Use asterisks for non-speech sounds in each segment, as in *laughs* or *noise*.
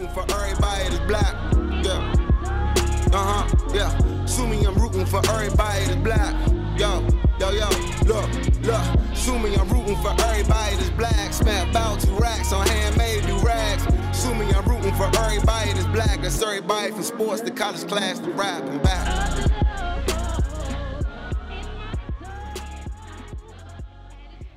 rooting for everybody that's black. Yeah. Uh huh. Yeah. Sue me, I'm rooting for everybody that's black. Yo, yo, yo. Look, look. Sue me, I'm rooting for everybody that's black. Spent about two racks on handmade do rags. Sue me, I'm rooting for everybody that's black. That's everybody from sports to college class to rap and back.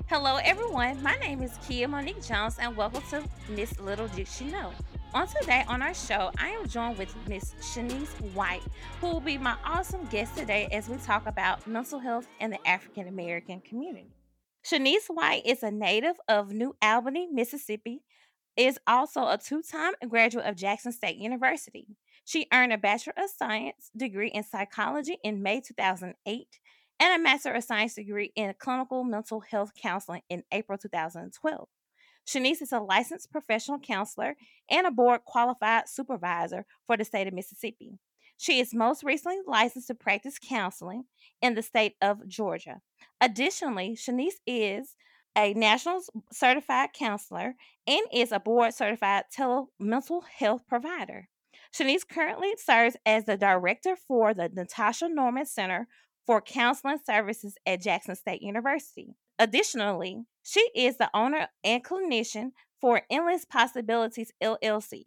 Hello, everyone. My name is Kia Monique Jones, and welcome to Miss Little Did She Know. On today on our show, I am joined with Miss Shanice White, who will be my awesome guest today as we talk about mental health in the African American community. Shanice White is a native of New Albany, Mississippi, is also a two-time graduate of Jackson State University. She earned a Bachelor of Science degree in psychology in May 2008 and a Master of Science degree in clinical mental health counseling in April 2012. Shanice is a licensed professional counselor and a board qualified supervisor for the state of Mississippi. She is most recently licensed to practice counseling in the state of Georgia. Additionally, Shanice is a national certified counselor and is a board certified mental health provider. Shanice currently serves as the director for the Latasha Norman Center for counseling services at Jackson State University. Additionally, she is the owner and clinician for Endless Possibilities LLC,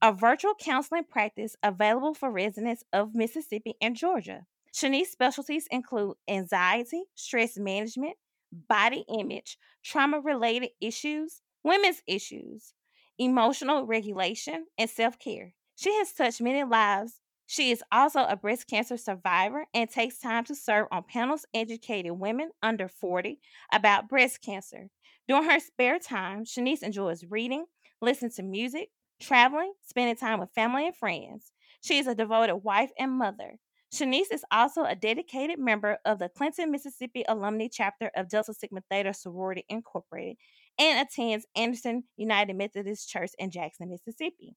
a virtual counseling practice available for residents of Mississippi and Georgia. Shanice's specialties include anxiety, stress management, body image, trauma related issues, women's issues, emotional regulation, and self care. She has touched many lives she is also a breast cancer survivor and takes time to serve on panels educating women under 40 about breast cancer. During her spare time, Shanice enjoys reading, listening to music, traveling, spending time with family and friends. She is a devoted wife and mother. Shanice is also a dedicated member of the Clinton, Mississippi alumni chapter of Delta Sigma Theta Sorority Incorporated and attends Anderson United Methodist Church in Jackson, Mississippi.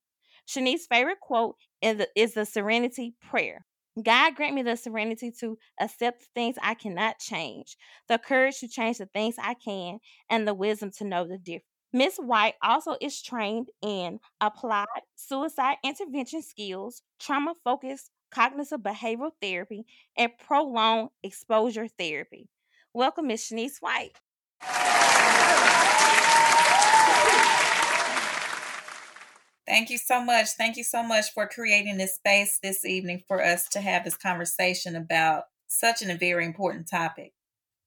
Shanice's favorite quote is the, is the serenity prayer. God grant me the serenity to accept the things I cannot change, the courage to change the things I can, and the wisdom to know the difference. Miss White also is trained in applied suicide intervention skills, trauma focused cognitive behavioral therapy, and prolonged exposure therapy. Welcome, Miss Shanice White. Thank you so much. Thank you so much for creating this space this evening for us to have this conversation about such a very important topic.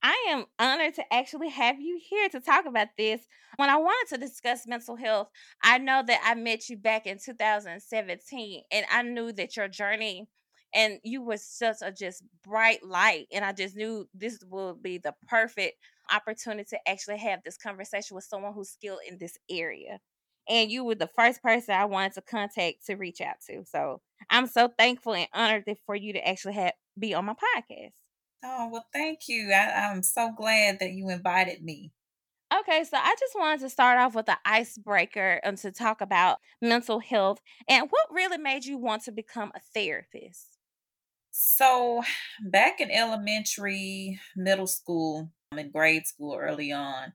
I am honored to actually have you here to talk about this. When I wanted to discuss mental health, I know that I met you back in 2017 and I knew that your journey and you were such a just bright light and I just knew this would be the perfect opportunity to actually have this conversation with someone who's skilled in this area and you were the first person I wanted to contact to reach out to. So I'm so thankful and honored for you to actually have be on my podcast. Oh well, thank you. I, I'm so glad that you invited me. Okay, so I just wanted to start off with an icebreaker and to talk about mental health and what really made you want to become a therapist. So, back in elementary, middle school, um, in grade school early on,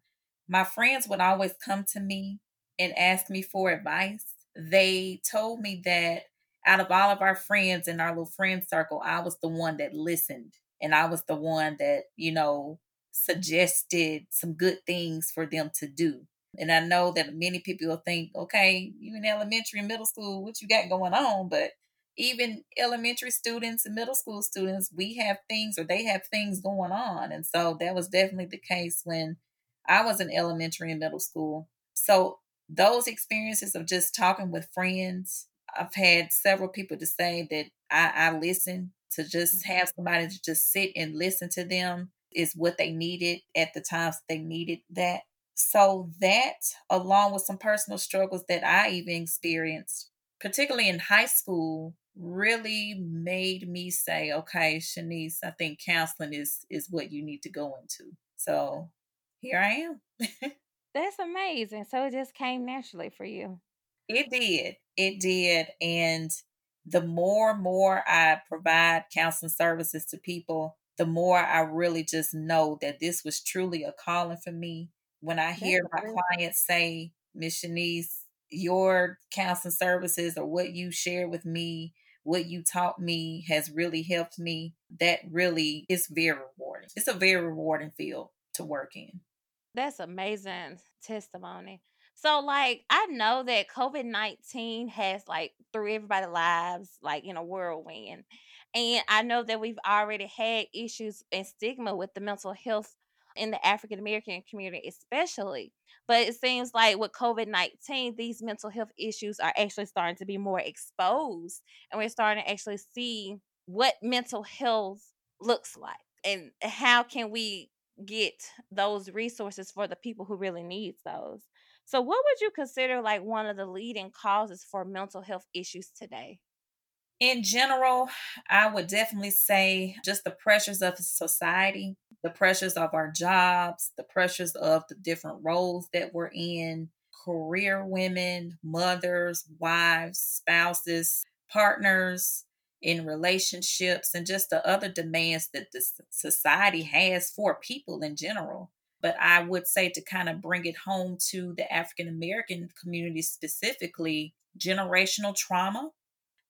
my friends would always come to me and asked me for advice, they told me that out of all of our friends in our little friend circle, I was the one that listened and I was the one that, you know, suggested some good things for them to do. And I know that many people will think, okay, you in elementary and middle school, what you got going on? But even elementary students and middle school students, we have things or they have things going on. And so that was definitely the case when I was in elementary and middle school. So those experiences of just talking with friends, I've had several people to say that I, I listen to just mm-hmm. have somebody to just sit and listen to them is what they needed at the times they needed that. So that, along with some personal struggles that I even experienced, particularly in high school, really made me say, okay, Shanice, I think counseling is is what you need to go into. So here I am. *laughs* That's amazing. So it just came naturally for you. It did. It did. And the more and more I provide counseling services to people, the more I really just know that this was truly a calling for me. When I hear my clients say, Miss Shanice, your counseling services or what you share with me, what you taught me has really helped me, that really is very rewarding. It's a very rewarding field to work in. That's amazing testimony. So, like, I know that COVID 19 has, like, threw everybody's lives, like, in a whirlwind. And I know that we've already had issues and stigma with the mental health in the African American community, especially. But it seems like with COVID 19, these mental health issues are actually starting to be more exposed. And we're starting to actually see what mental health looks like and how can we get those resources for the people who really need those. So, what would you consider like one of the leading causes for mental health issues today? In general, I would definitely say just the pressures of society, the pressures of our jobs, the pressures of the different roles that we're in, career women, mothers, wives, spouses, partners in relationships, and just the other demands that the society has for people in general. But I would say to kind of bring it home to the African American community specifically, generational trauma oh,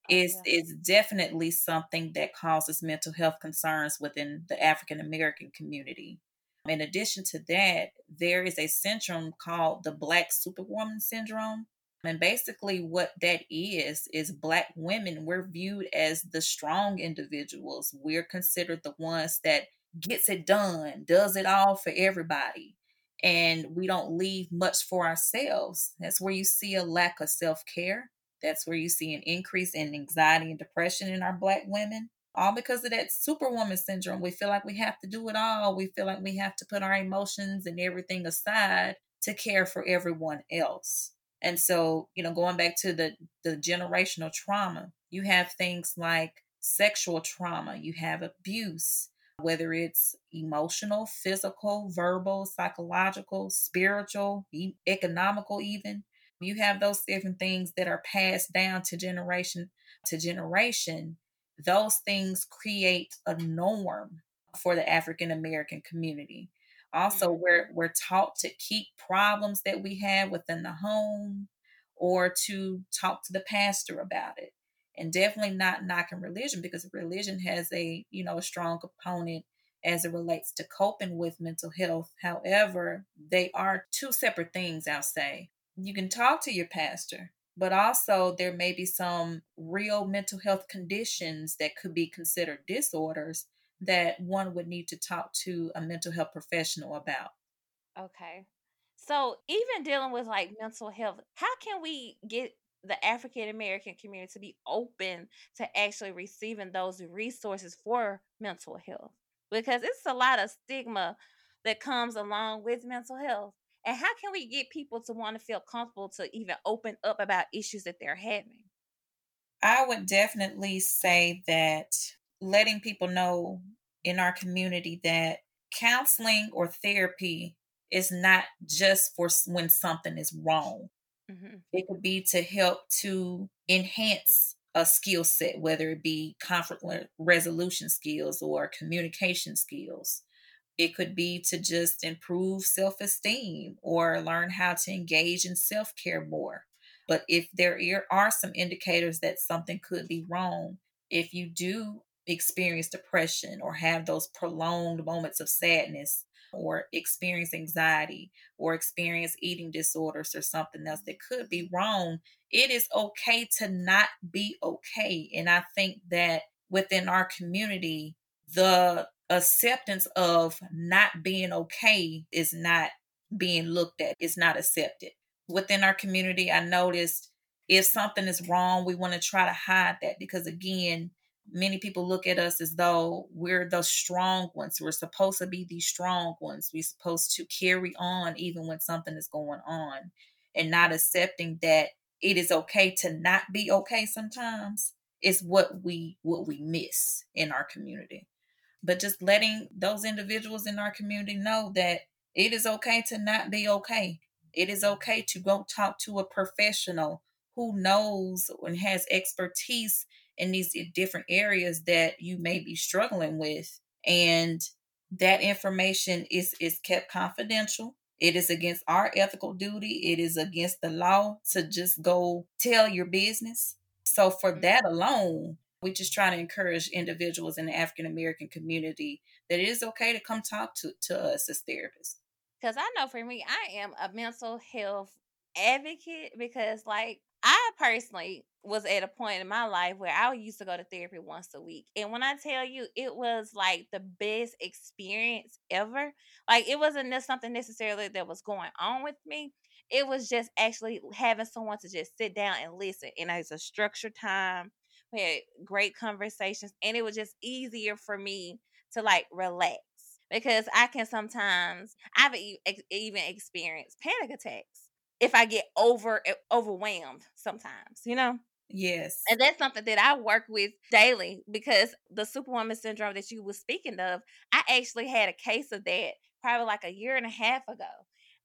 is yeah. is definitely something that causes mental health concerns within the African American community. In addition to that, there is a syndrome called the Black Superwoman syndrome. And basically, what that is, is Black women, we're viewed as the strong individuals. We're considered the ones that gets it done, does it all for everybody. And we don't leave much for ourselves. That's where you see a lack of self care. That's where you see an increase in anxiety and depression in our Black women. All because of that superwoman syndrome. We feel like we have to do it all. We feel like we have to put our emotions and everything aside to care for everyone else. And so, you know, going back to the, the generational trauma, you have things like sexual trauma, you have abuse, whether it's emotional, physical, verbal, psychological, spiritual, economical, even. You have those different things that are passed down to generation to generation. Those things create a norm for the African American community. Also, mm-hmm. we're we're taught to keep problems that we have within the home or to talk to the pastor about it and definitely not knocking religion because religion has a you know a strong component as it relates to coping with mental health however they are two separate things i'll say you can talk to your pastor but also there may be some real mental health conditions that could be considered disorders that one would need to talk to a mental health professional about okay so even dealing with like mental health how can we get the African American community to be open to actually receiving those resources for mental health because it's a lot of stigma that comes along with mental health. And how can we get people to want to feel comfortable to even open up about issues that they're having? I would definitely say that letting people know in our community that counseling or therapy is not just for when something is wrong. Mm-hmm. It could be to help to enhance a skill set, whether it be conflict resolution skills or communication skills. It could be to just improve self esteem or learn how to engage in self care more. But if there are some indicators that something could be wrong, if you do experience depression or have those prolonged moments of sadness, or experience anxiety or experience eating disorders or something else that could be wrong, it is okay to not be okay. And I think that within our community, the acceptance of not being okay is not being looked at, it's not accepted. Within our community, I noticed if something is wrong, we want to try to hide that because, again, many people look at us as though we're the strong ones. We're supposed to be the strong ones. We're supposed to carry on even when something is going on and not accepting that it is okay to not be okay sometimes is what we what we miss in our community. But just letting those individuals in our community know that it is okay to not be okay. It is okay to go talk to a professional who knows and has expertise in these different areas that you may be struggling with and that information is is kept confidential It is against our ethical duty. It is against the law to just go tell your business. So, for Mm-hmm. that alone, we just try to encourage individuals in the African American community that it is okay to come talk to, to us as therapists. Because I know for me, I am a mental health advocate because, like, I personally was at a point in my life where I used to go to therapy once a week. And when I tell you, it was like the best experience ever. Like, it wasn't ne- something necessarily that was going on with me. It was just actually having someone to just sit down and listen. And it's a structured time. We had great conversations. And it was just easier for me to like relax because I can sometimes I've even experienced panic attacks if I get over e, overwhelmed sometimes, you know. Yes. And that's something that I work with daily because the superwoman syndrome that you were speaking of, I actually had a case of that probably like a year and a half ago.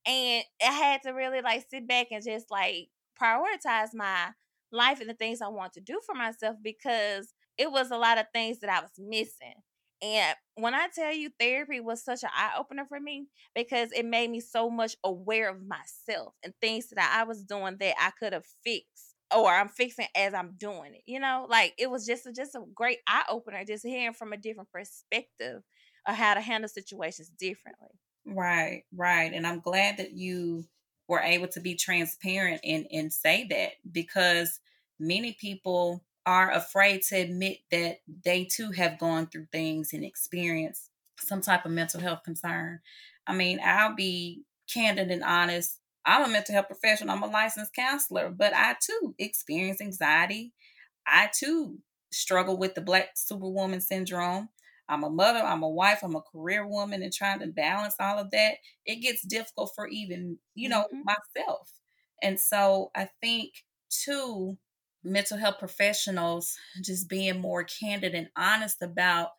And I had to really like sit back and just like prioritize my life and the things I want to do for myself because it was a lot of things that I was missing. And when I tell you therapy was such an eye opener for me because it made me so much aware of myself and things that I was doing that I could have fixed or I'm fixing as I'm doing it. You know, like it was just a, just a great eye opener just hearing from a different perspective of how to handle situations differently. Right, right. And I'm glad that you were able to be transparent and, and say that because many people are afraid to admit that they too have gone through things and experienced some type of mental health concern. I mean, I'll be candid and honest. I'm a mental health professional, I'm a licensed counselor, but I too experience anxiety. I too struggle with the Black Superwoman syndrome. I'm a mother, I'm a wife, I'm a career woman, and trying to balance all of that, it gets difficult for even, you know, Mhm. myself. And so I think, too, mental health professionals just being more candid and honest about,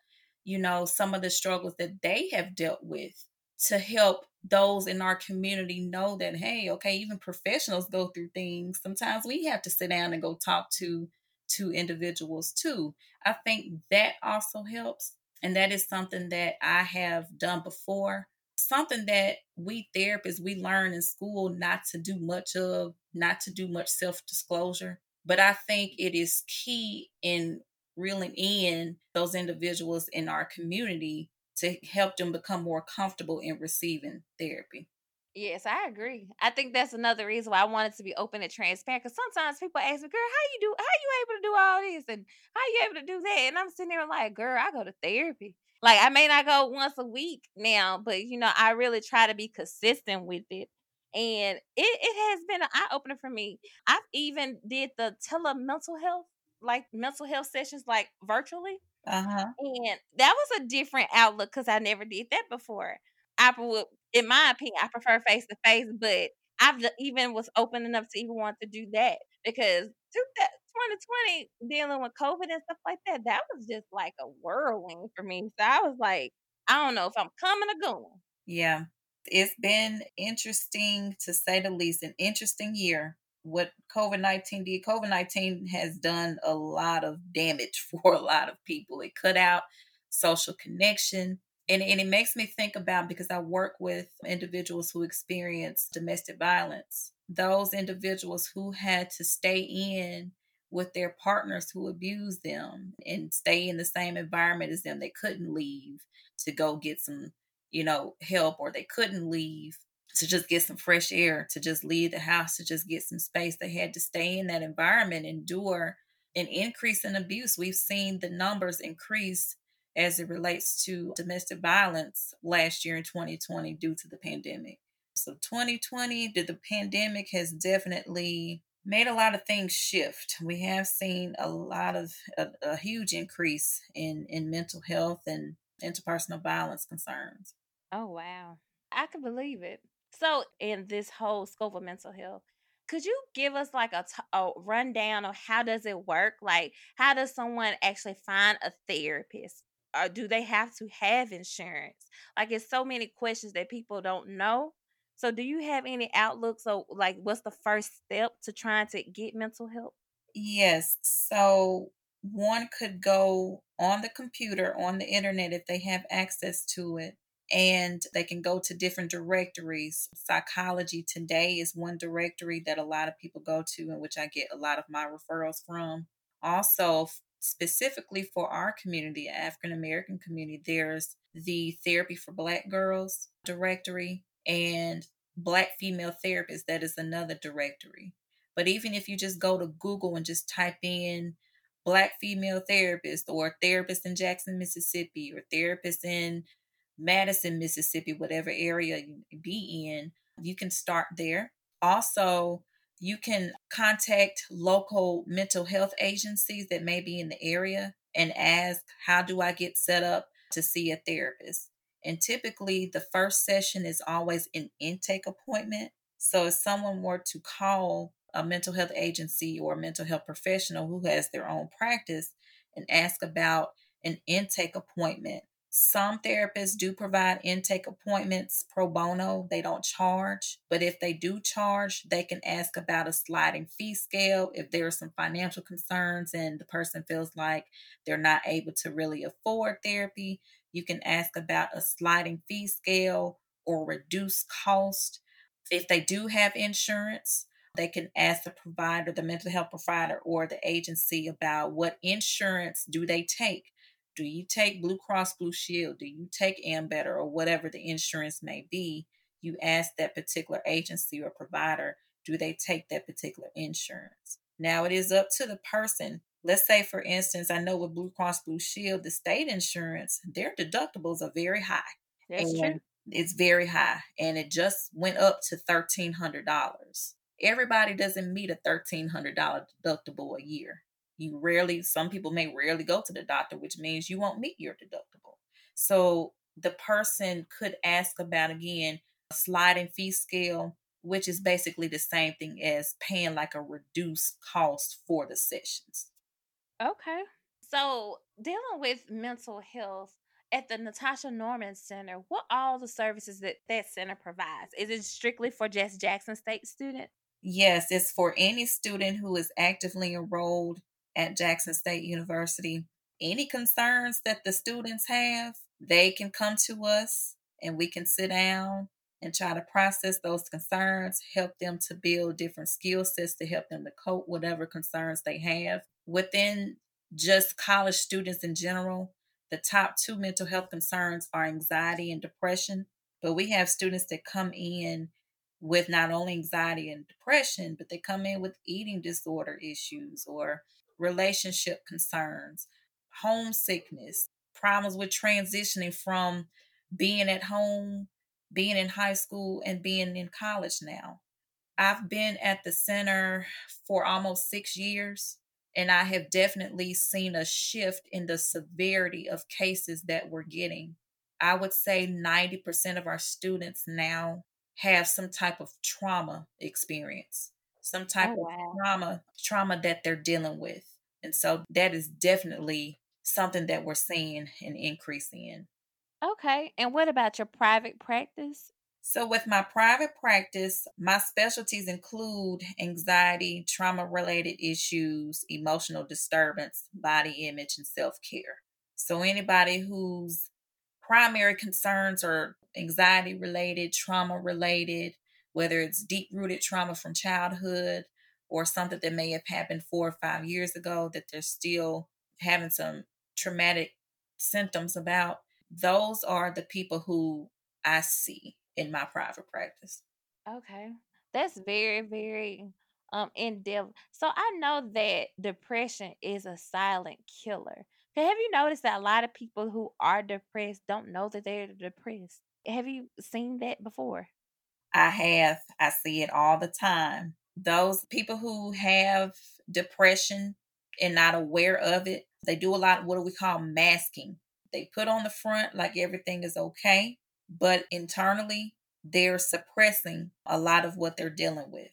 you know, some of the struggles that they have dealt with to help those in our community know that, hey, okay, even professionals go through things. Sometimes we have to sit down and go talk to to individuals too. I think that also helps. And that is something that I have done before. Something that we therapists we learn in school not to do much of, not to do much self-disclosure. But I think it is key in reeling in those individuals in our community to help them become more comfortable in receiving therapy. Yes, I agree. I think that's another reason why I wanted to be open and transparent. Because sometimes people ask me, "Girl, how you do? How you able to do all this? And how you able to do that?" And I'm sitting there like, "Girl, I go to therapy. Like, I may not go once a week now, but you know, I really try to be consistent with it." And it, it has been an eye opener for me. I've even did the tele mental health, like mental health sessions, like virtually. Uh-huh. And that was a different outlook because I never did that before. I would, in my opinion, I prefer face to face, but I've even was open enough to even want to do that because 2020 dealing with COVID and stuff like that, that was just like a whirlwind for me. So I was like, I don't know if I'm coming or going. Yeah. It's been interesting to say the least, an interesting year. What COVID 19 did, COVID 19 has done a lot of damage *laughs* for a lot of people. It cut out social connection. And, and it makes me think about because I work with individuals who experience domestic violence, those individuals who had to stay in with their partners who abused them and stay in the same environment as them. They couldn't leave to go get some you know, help or they couldn't leave to just get some fresh air, to just leave the house, to just get some space. They had to stay in that environment, endure an increase in abuse. We've seen the numbers increase as it relates to domestic violence last year in 2020 due to the pandemic. So 2020, the pandemic has definitely made a lot of things shift. We have seen a lot of a, a huge increase in in mental health and interpersonal violence concerns. Oh, wow. I can believe it. So, in this whole scope of mental health, could you give us like a, t- a rundown of how does it work? Like, how does someone actually find a therapist? Or do they have to have insurance? Like, it's so many questions that people don't know. So, do you have any outlook? So, like, what's the first step to trying to get mental help? Yes. So one could go on the computer, on the internet, if they have access to it, and they can go to different directories. Psychology Today is one directory that a lot of people go to, and which I get a lot of my referrals from. Also, specifically for our community, African American community, there's the Therapy for Black Girls directory and Black Female Therapists. That is another directory. But even if you just go to Google and just type in Black female therapist or therapist in Jackson, Mississippi, or therapist in Madison, Mississippi, whatever area you be in, you can start there. Also, you can contact local mental health agencies that may be in the area and ask, How do I get set up to see a therapist? And typically, the first session is always an intake appointment. So, if someone were to call a mental health agency or a mental health professional who has their own practice and ask about an intake appointment, some therapists do provide intake appointments pro bono. They don't charge, but if they do charge, they can ask about a sliding fee scale. If there are some financial concerns and the person feels like they're not able to really afford therapy, you can ask about a sliding fee scale or reduced cost. If they do have insurance, they can ask the provider, the mental health provider, or the agency about what insurance do they take do you take Blue Cross Blue Shield? Do you take Ambetter or whatever the insurance may be? You ask that particular agency or provider, do they take that particular insurance? Now it is up to the person. Let's say, for instance, I know with Blue Cross Blue Shield, the state insurance, their deductibles are very high. That's and true. It's very high, and it just went up to thirteen hundred dollars. Everybody doesn't meet a thirteen hundred dollar deductible a year. You rarely, some people may rarely go to the doctor, which means you won't meet your deductible. So the person could ask about again a sliding fee scale, which is basically the same thing as paying like a reduced cost for the sessions. Okay. So dealing with mental health at the Latasha Norman Center, what all the services that that center provides? Is it strictly for just Jackson State students? Yes, it's for any student who is actively enrolled at Jackson State University. Any concerns that the students have, they can come to us and we can sit down and try to process those concerns, help them to build different skill sets to help them to cope whatever concerns they have. Within just college students in general, the top two mental health concerns are anxiety and depression. But we have students that come in with not only anxiety and depression, but they come in with eating disorder issues or relationship concerns, homesickness, problems with transitioning from being at home, being in high school, and being in college now. I've been at the center for almost six years, and I have definitely seen a shift in the severity of cases that we're getting. I would say 90% of our students now have some type of trauma experience some type oh, wow. of trauma trauma that they're dealing with. And so that is definitely something that we're seeing an increase in. Okay and what about your private practice? So with my private practice my specialties include anxiety trauma related issues emotional disturbance body image and self-care. So anybody whose primary concerns are anxiety related trauma related whether it's deep rooted trauma from childhood or something that may have happened four or five years ago that they're still having some traumatic symptoms about, those are the people who I see in my private practice. Okay. That's very, very um in depth. So I know that depression is a silent killer. Have you noticed that a lot of people who are depressed don't know that they're depressed? Have you seen that before? I have, I see it all the time. Those people who have depression and not aware of it, they do a lot of what do we call masking. They put on the front like everything is okay, but internally, they're suppressing a lot of what they're dealing with.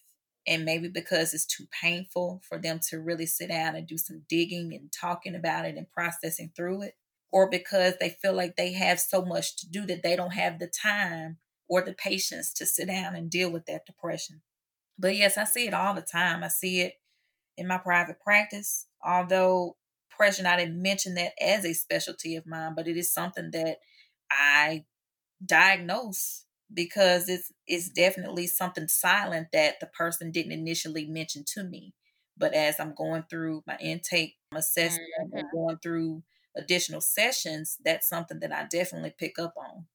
And maybe because it's too painful for them to really sit down and do some digging and talking about it and processing through it, or because they feel like they have so much to do that they don't have the time or the patience to sit down and deal with that depression. But yes, I see it all the time. I see it in my private practice. Although depression, I didn't mention that as a specialty of mine, but it is something that I diagnose because it's it's definitely something silent that the person didn't initially mention to me. But as I'm going through my intake assessment mm-hmm. and going through additional sessions, that's something that I definitely pick up on.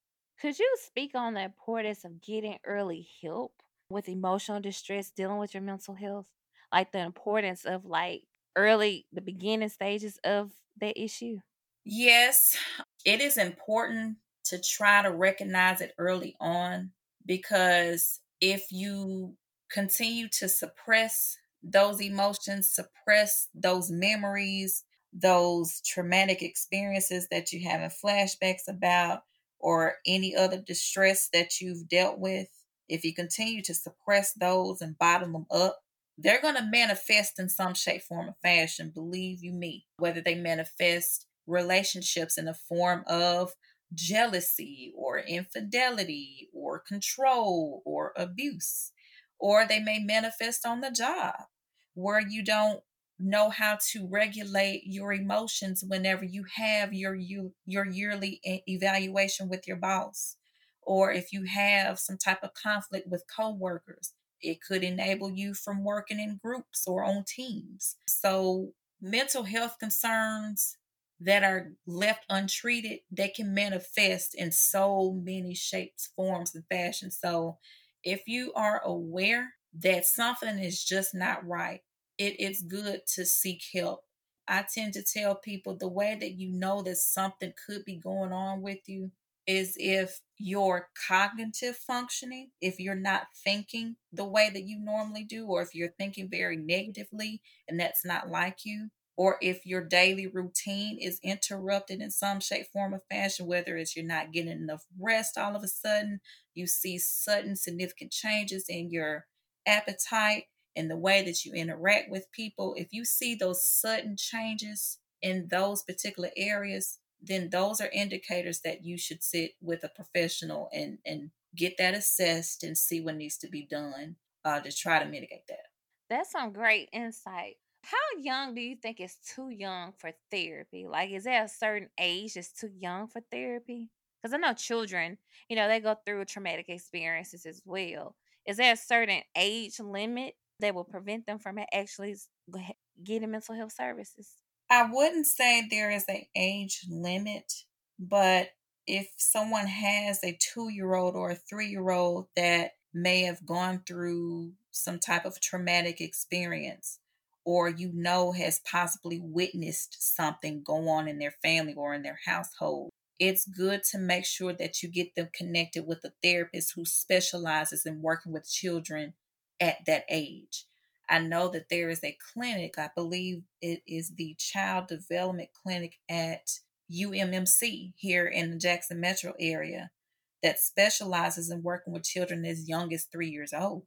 Could you speak on the importance of getting early help with emotional distress, dealing with your mental health? Like the importance of like early, the beginning stages of that issue? Yes, it is important to try to recognize it early on because if you continue to suppress those emotions, suppress those memories, those traumatic experiences that you have in flashbacks about, or any other distress that you've dealt with, if you continue to suppress those and bottle them up, they're going to manifest in some shape, form, or fashion. Believe you me, whether they manifest relationships in the form of jealousy or infidelity or control or abuse, or they may manifest on the job where you don't know how to regulate your emotions whenever you have your you, your yearly evaluation with your boss. Or if you have some type of conflict with coworkers it could enable you from working in groups or on teams. So mental health concerns that are left untreated they can manifest in so many shapes forms and fashions. So if you are aware that something is just not right it is good to seek help. I tend to tell people the way that you know that something could be going on with you is if your cognitive functioning, if you're not thinking the way that you normally do, or if you're thinking very negatively and that's not like you, or if your daily routine is interrupted in some shape, form, or fashion, whether it's you're not getting enough rest all of a sudden, you see sudden significant changes in your appetite, and the way that you interact with people, if you see those sudden changes in those particular areas, then those are indicators that you should sit with a professional and, and get that assessed and see what needs to be done uh, to try to mitigate that. That's some great insight. How young do you think is too young for therapy? Like, is there a certain age that's too young for therapy? Because I know children, you know, they go through traumatic experiences as well. Is there a certain age limit that will prevent them from actually getting mental health services? I wouldn't say there is an age limit, but if someone has a two year old or a three year old that may have gone through some type of traumatic experience, or you know has possibly witnessed something go on in their family or in their household, it's good to make sure that you get them connected with a therapist who specializes in working with children at that age. I know that there is a clinic, I believe it is the Child Development Clinic at UMMC here in the Jackson metro area that specializes in working with children as young as three years old.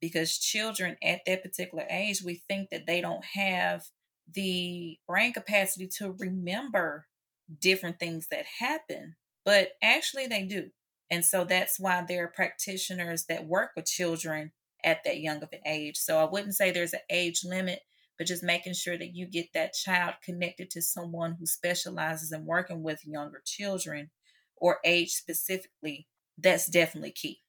Because children at that particular age, we think that they don't have the brain capacity to remember different things that happen, but actually they do. And so that's why there are practitioners that work with children at that young of an age. So I wouldn't say there's an age limit, but just making sure that you get that child connected to someone who specializes in working with younger children or age specifically, that's definitely key.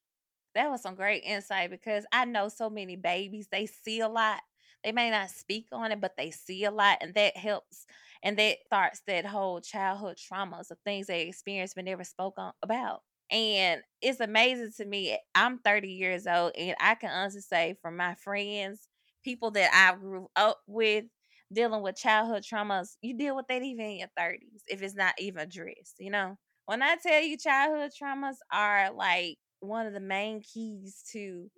That was some great insight because I know so many babies, they see a lot. They may not speak on it, but they see a lot, and that helps. And that starts that whole childhood traumas of things they experienced but never spoke on, about. And it's amazing to me. I'm 30 years old, and I can honestly say from my friends, people that I grew up with, dealing with childhood traumas, you deal with that even in your 30s if it's not even addressed, you know? When I tell you childhood traumas are like one of the main keys to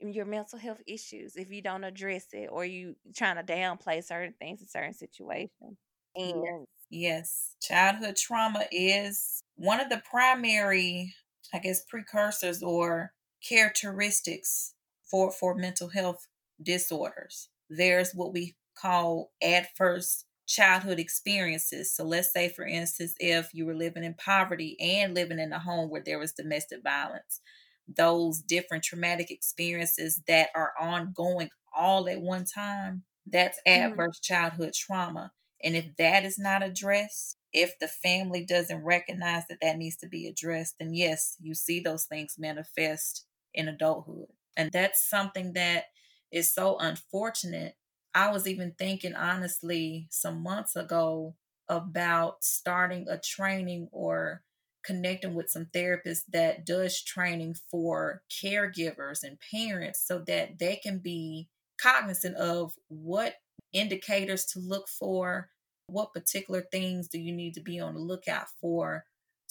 your mental health issues if you don't address it or you trying to downplay certain things in certain situations. And yes, childhood trauma is one of the primary, I guess, precursors or characteristics for, for mental health disorders. There's what we call adverse childhood experiences. So let's say, for instance, if you were living in poverty and living in a home where there was domestic violence, those different traumatic experiences that are ongoing all at one time, that's adverse mm-hmm. childhood trauma. And if that is not addressed, if the family doesn't recognize that that needs to be addressed, then yes, you see those things manifest in adulthood. And that's something that is so unfortunate. I was even thinking honestly some months ago about starting a training or connecting with some therapists that does training for caregivers and parents so that they can be cognizant of what indicators to look for what particular things do you need to be on the lookout for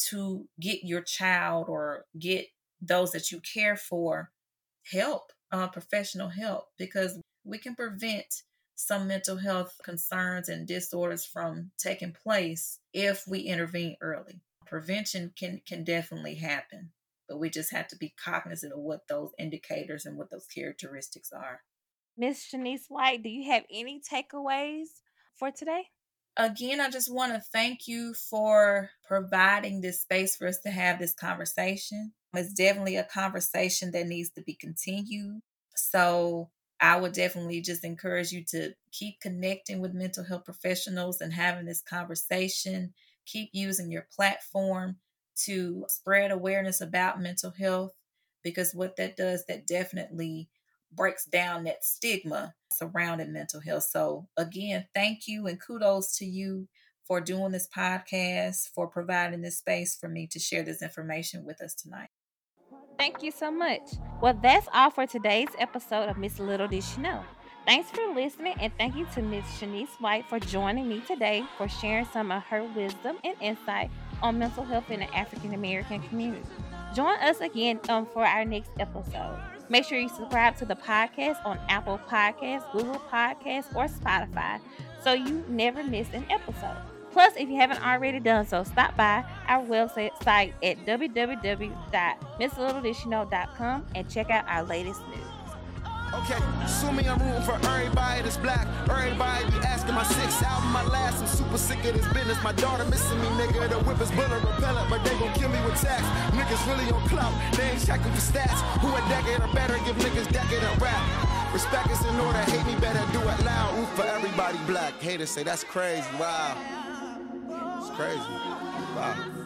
to get your child or get those that you care for help uh, professional help because we can prevent some mental health concerns and disorders from taking place if we intervene early. Prevention can can definitely happen, but we just have to be cognizant of what those indicators and what those characteristics are. Miss Shanice White, do you have any takeaways for today? Again, I just want to thank you for providing this space for us to have this conversation. It's definitely a conversation that needs to be continued. So I would definitely just encourage you to keep connecting with mental health professionals and having this conversation. Keep using your platform to spread awareness about mental health because what that does, that definitely breaks down that stigma surrounding mental health. So, again, thank you and kudos to you for doing this podcast, for providing this space for me to share this information with us tonight. Thank you so much. Well, that's all for today's episode of Miss Little Did She Know. Thanks for listening, and thank you to Miss Shanice White for joining me today for sharing some of her wisdom and insight on mental health in the African American community. Join us again um, for our next episode. Make sure you subscribe to the podcast on Apple Podcasts, Google Podcasts, or Spotify so you never miss an episode. Plus, if you haven't already done so, stop by our website at www.misslittledidsheknow.com and check out our latest news. Okay, assuming I'm rooting for everybody that's black. Everybody be asking my sixth album, my last. I'm super sick of this business. My daughter missing me, nigga. The whip is bullet repellent, but they gon' kill me with tax. Niggas really on clout, they ain't checking for stats. Who a decade or better, give niggas decade of rap. Respect is in order, hate me better, do it loud. Ooh, for everybody black. Haters say that's crazy, wow. It's crazy, wow.